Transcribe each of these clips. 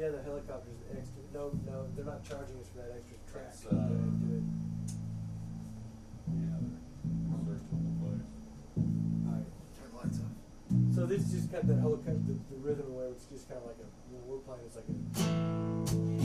Yeah, the helicopter's extra. No, no, they're not charging us for that extra track. It's, to uh, do it. Yeah, they're searching the place. Alright. Turn the lights off. So this is just kind of the helicopter, the, the rhythm and where it's just kind of like a, when we're playing, it's like a.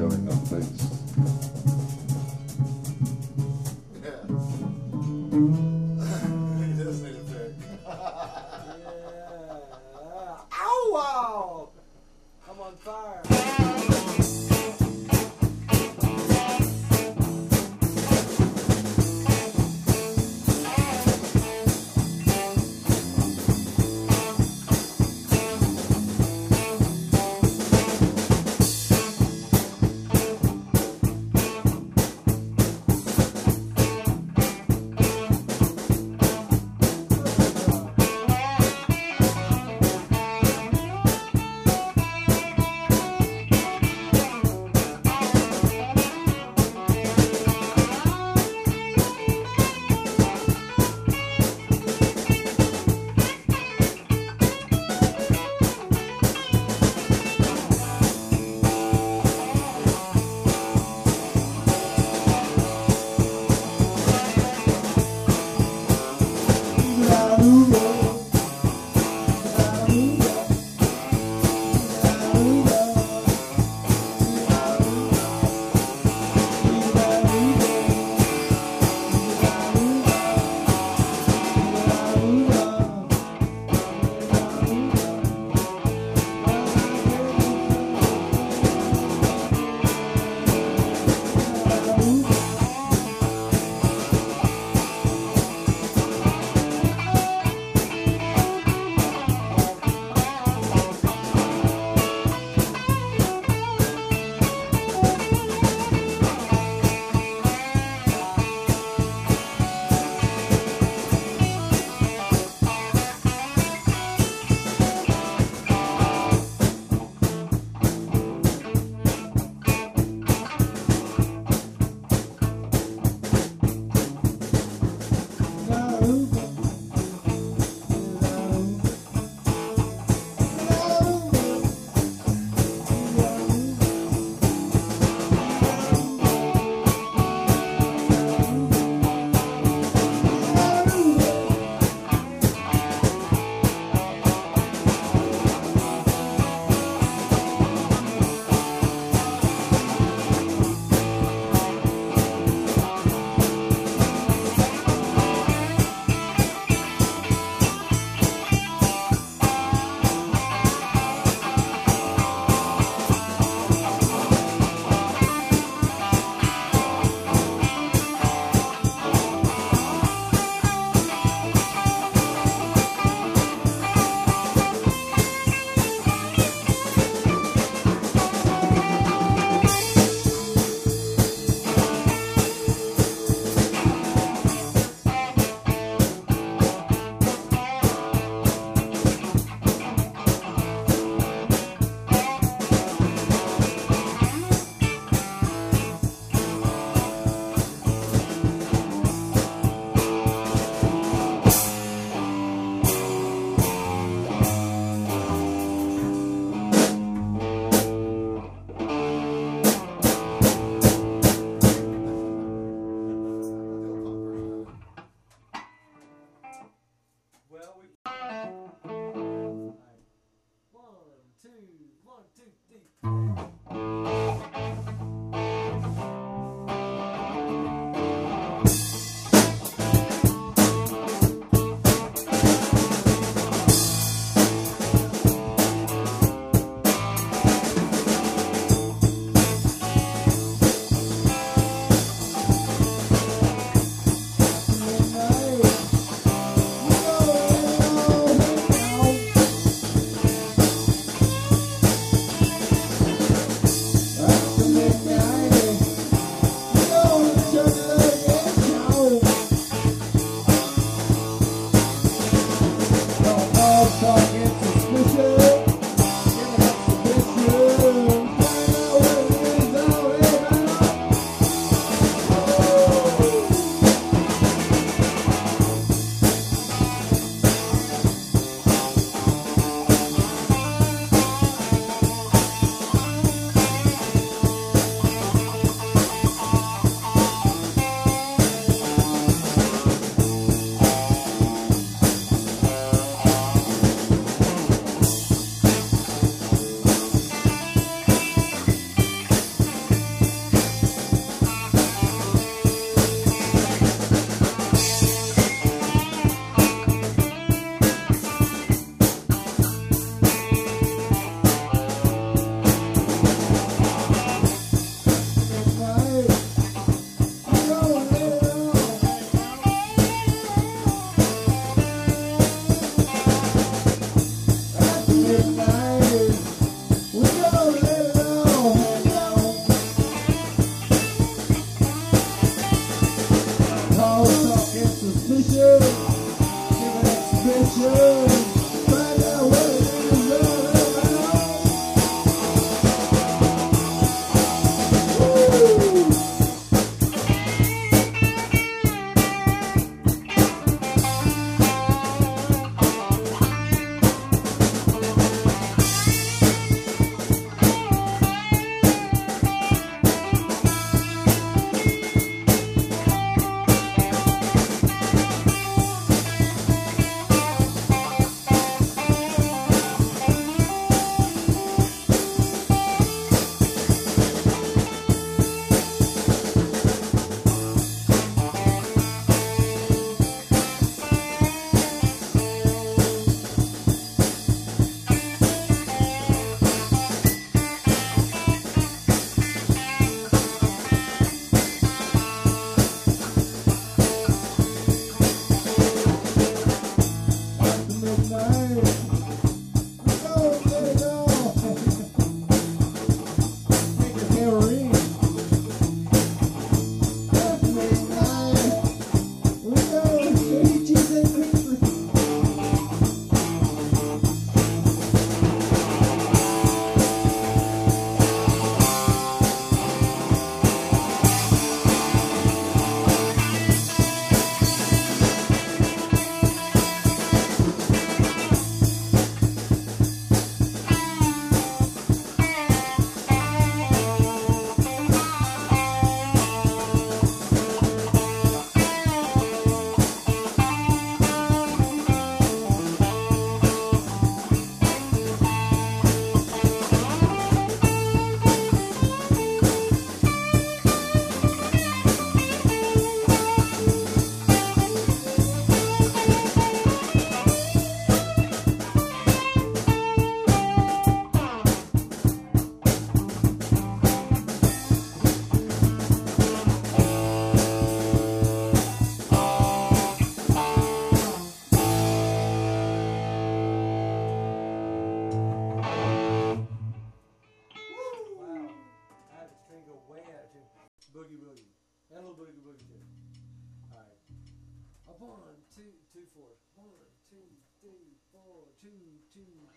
going up face.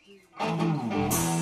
Two, three.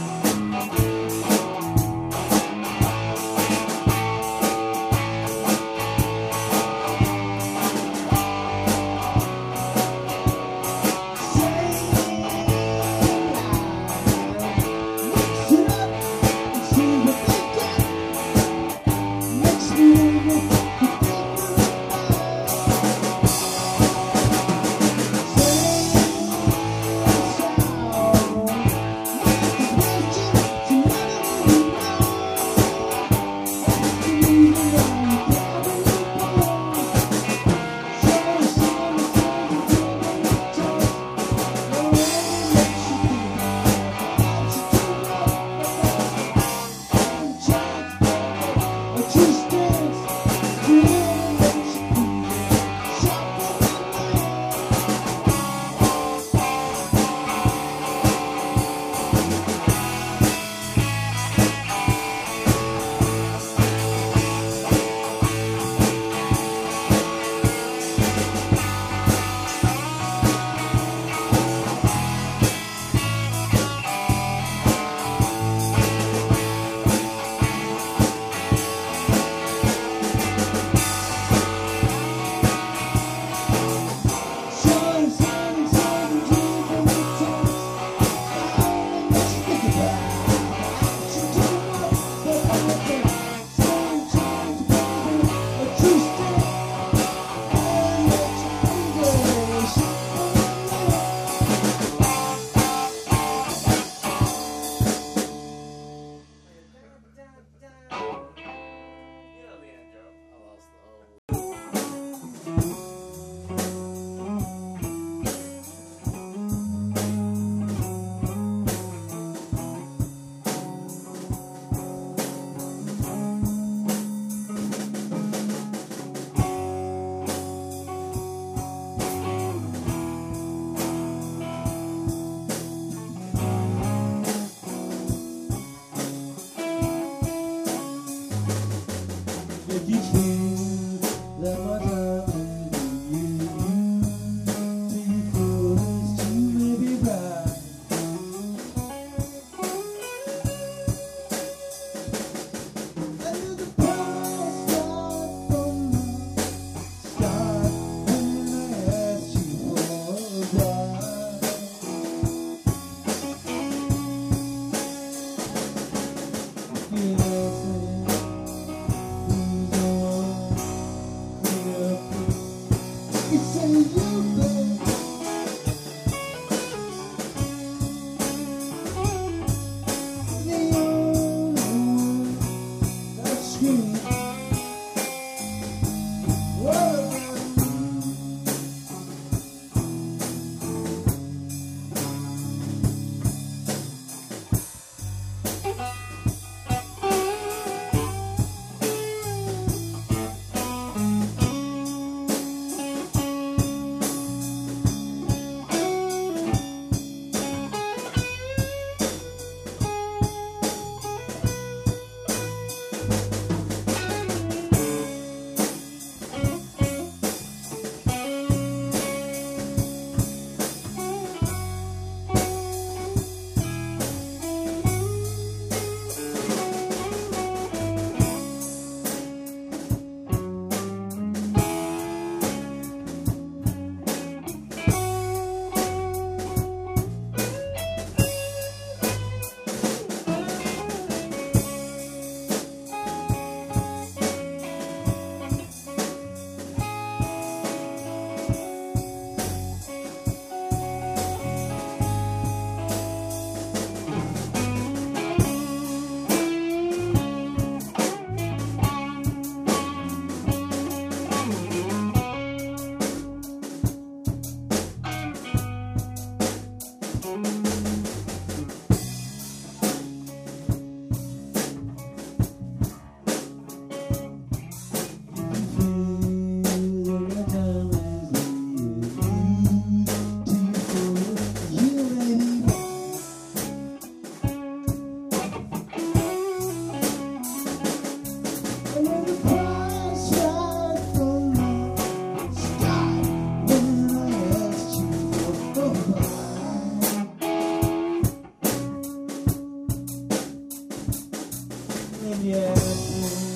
you mm -hmm.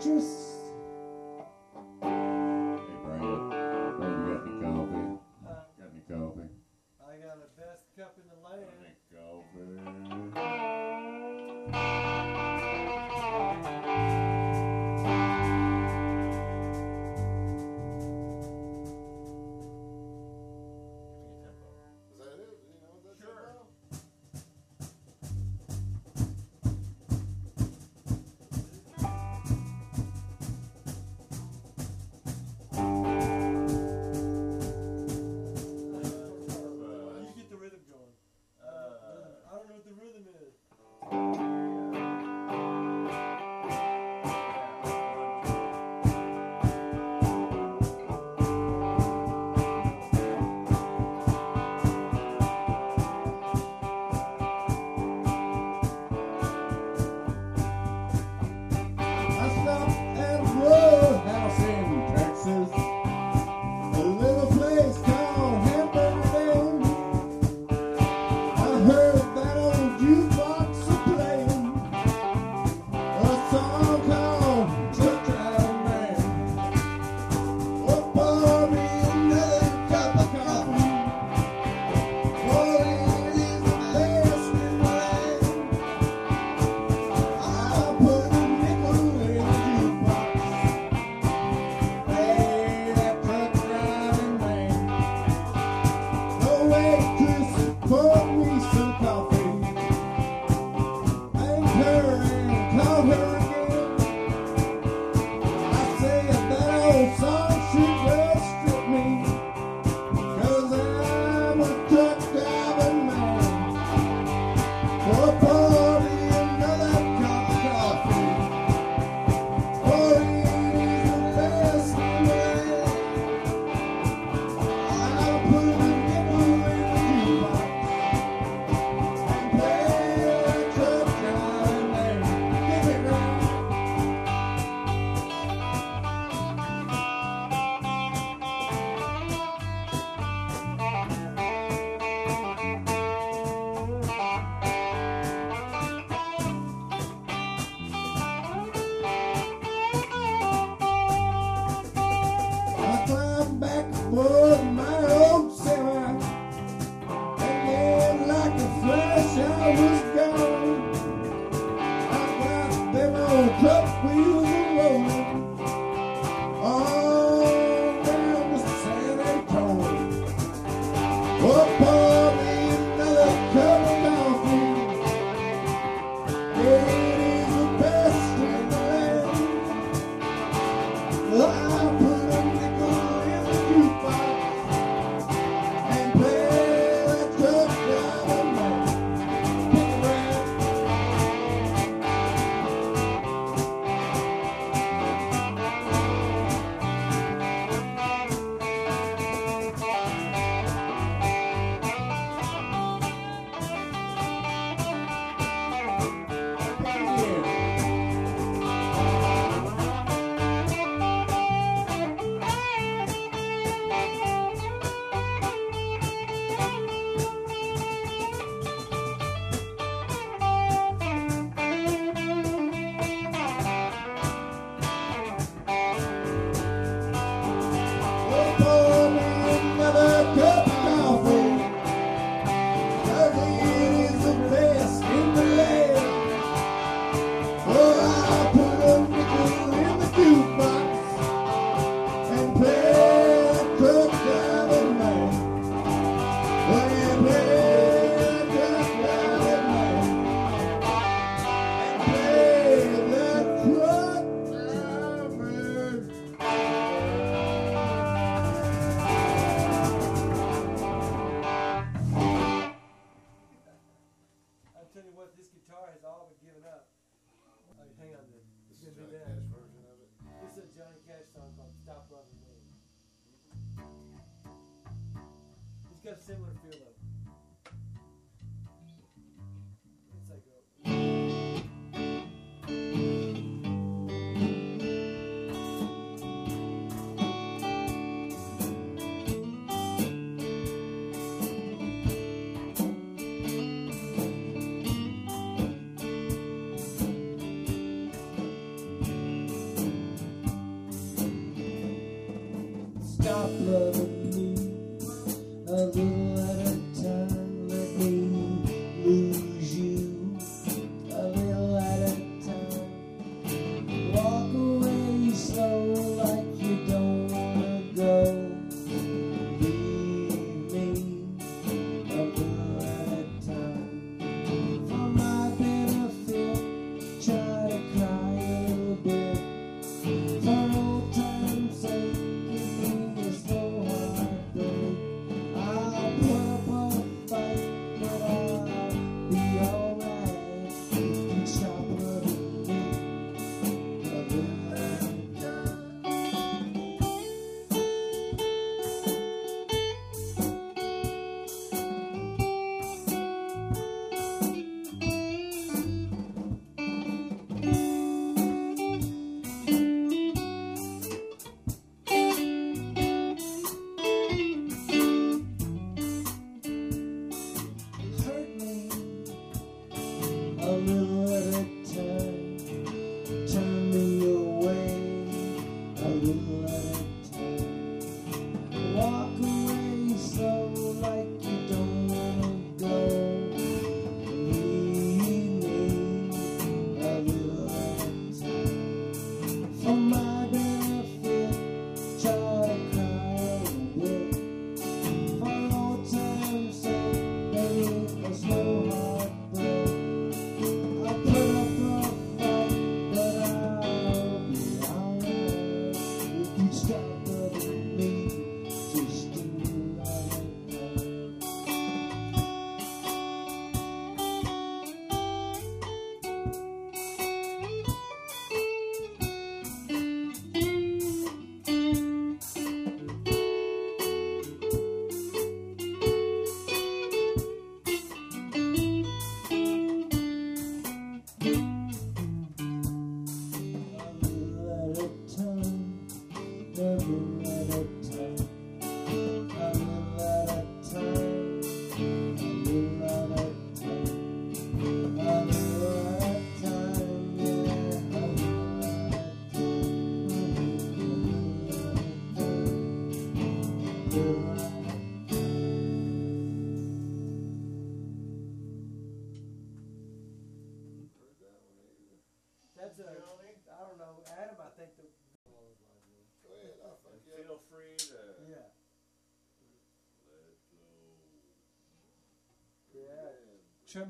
Waitress.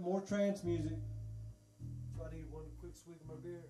more trance music. So I need one quick swig of my beer.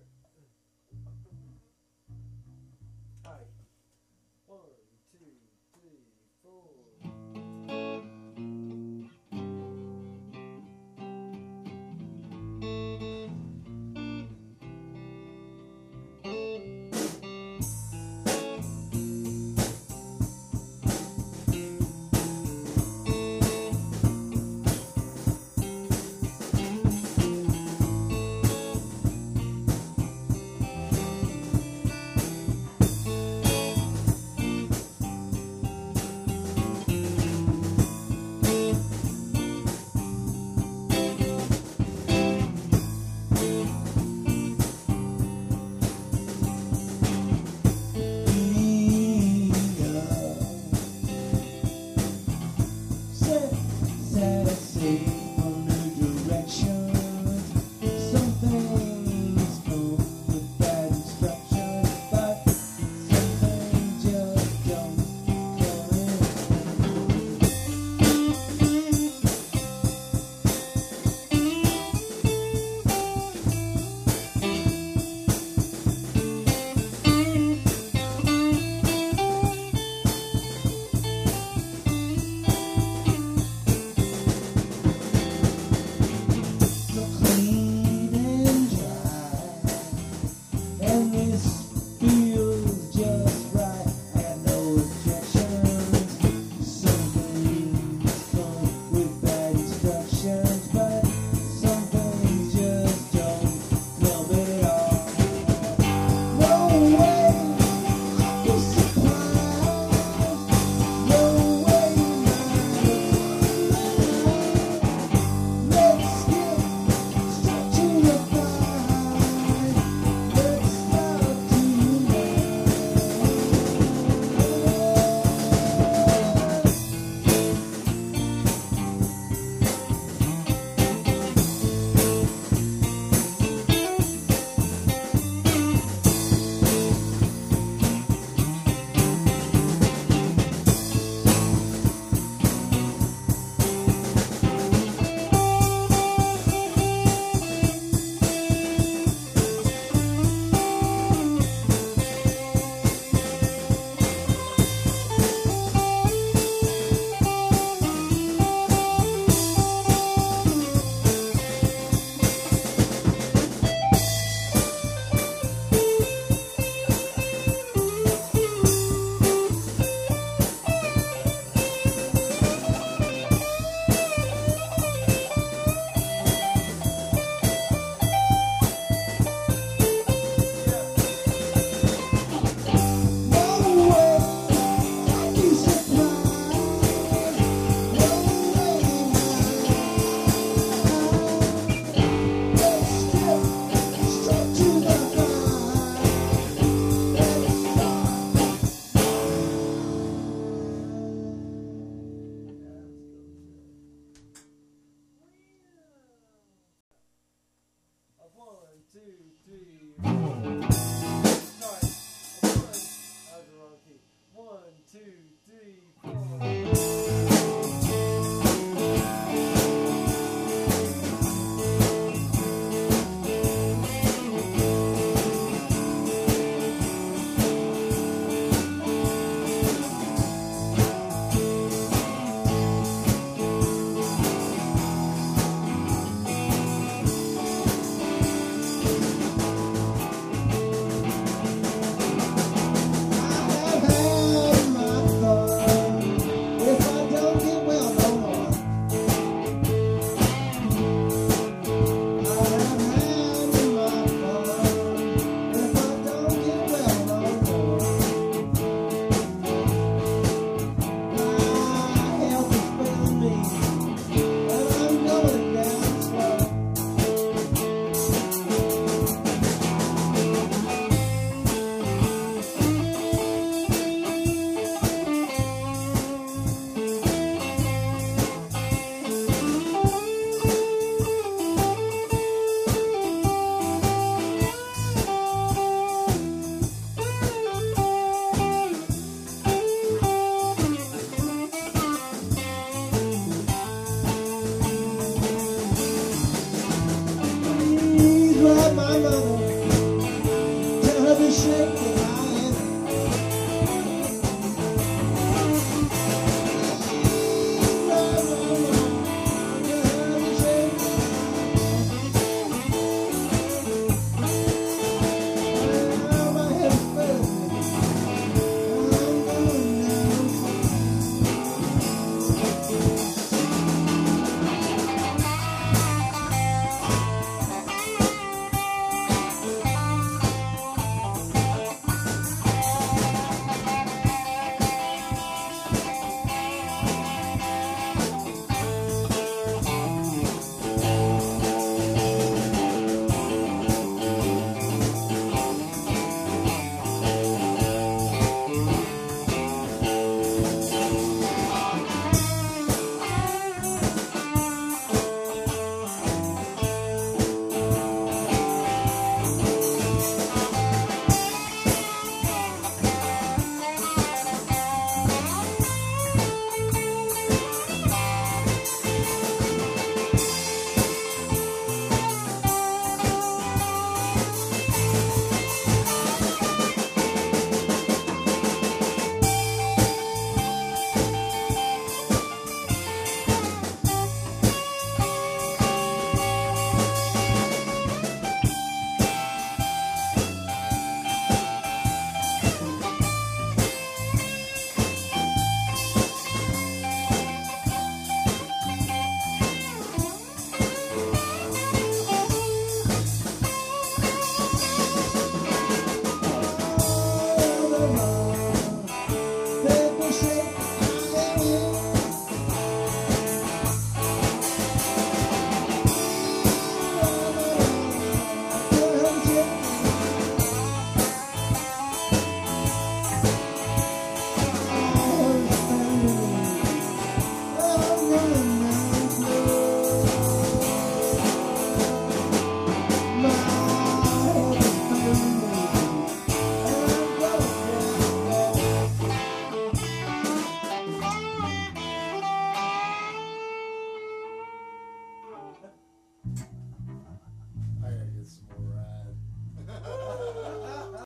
is